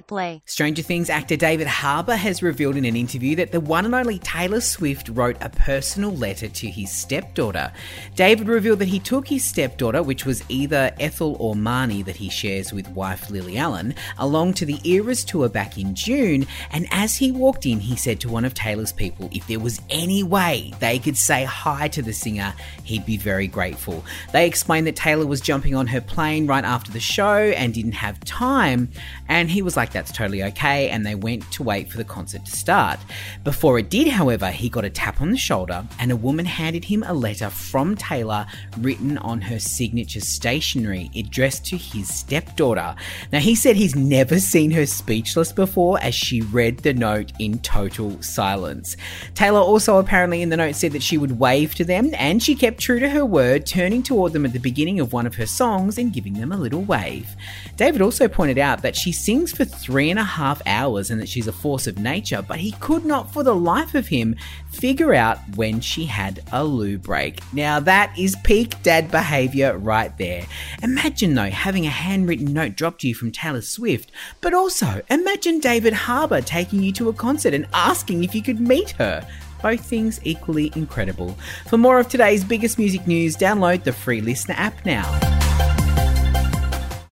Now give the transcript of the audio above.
Play. Stranger Things actor David Harbour has revealed in an interview that the one and only Taylor Swift wrote a personal letter to his stepdaughter. David revealed that he took his stepdaughter, which was either Ethel or Marnie that he shares with wife Lily Allen, along to the Eras tour back in June, and as he walked in, he said to one of Taylor's people if there was any way they could say hi to the singer, he'd be very grateful. They explained that Taylor was jumping on her plane right after the show and didn't have time, and he was like, that's totally okay, and they went to wait for the concert to start. Before it did, however, he got a tap on the shoulder, and a woman handed him a letter from Taylor written on her signature stationery, addressed to his stepdaughter. Now, he said he's never seen her speechless before as she read the note in total silence. Taylor also apparently in the note said that she would wave to them, and she kept true to her word, turning toward them at the beginning of one of her songs and giving them a little wave. David also pointed out that she sings for three and a half hours and that she's a force of nature, but he could not for the life of him figure out when she had a loo break. Now, that is peak dad behavior right there. Imagine, though, having a handwritten note dropped to you from Taylor Swift, but also imagine David Harbour taking you to a concert and asking if you could meet her. Both things equally incredible. For more of today's biggest music news, download the free LiSTNR app now.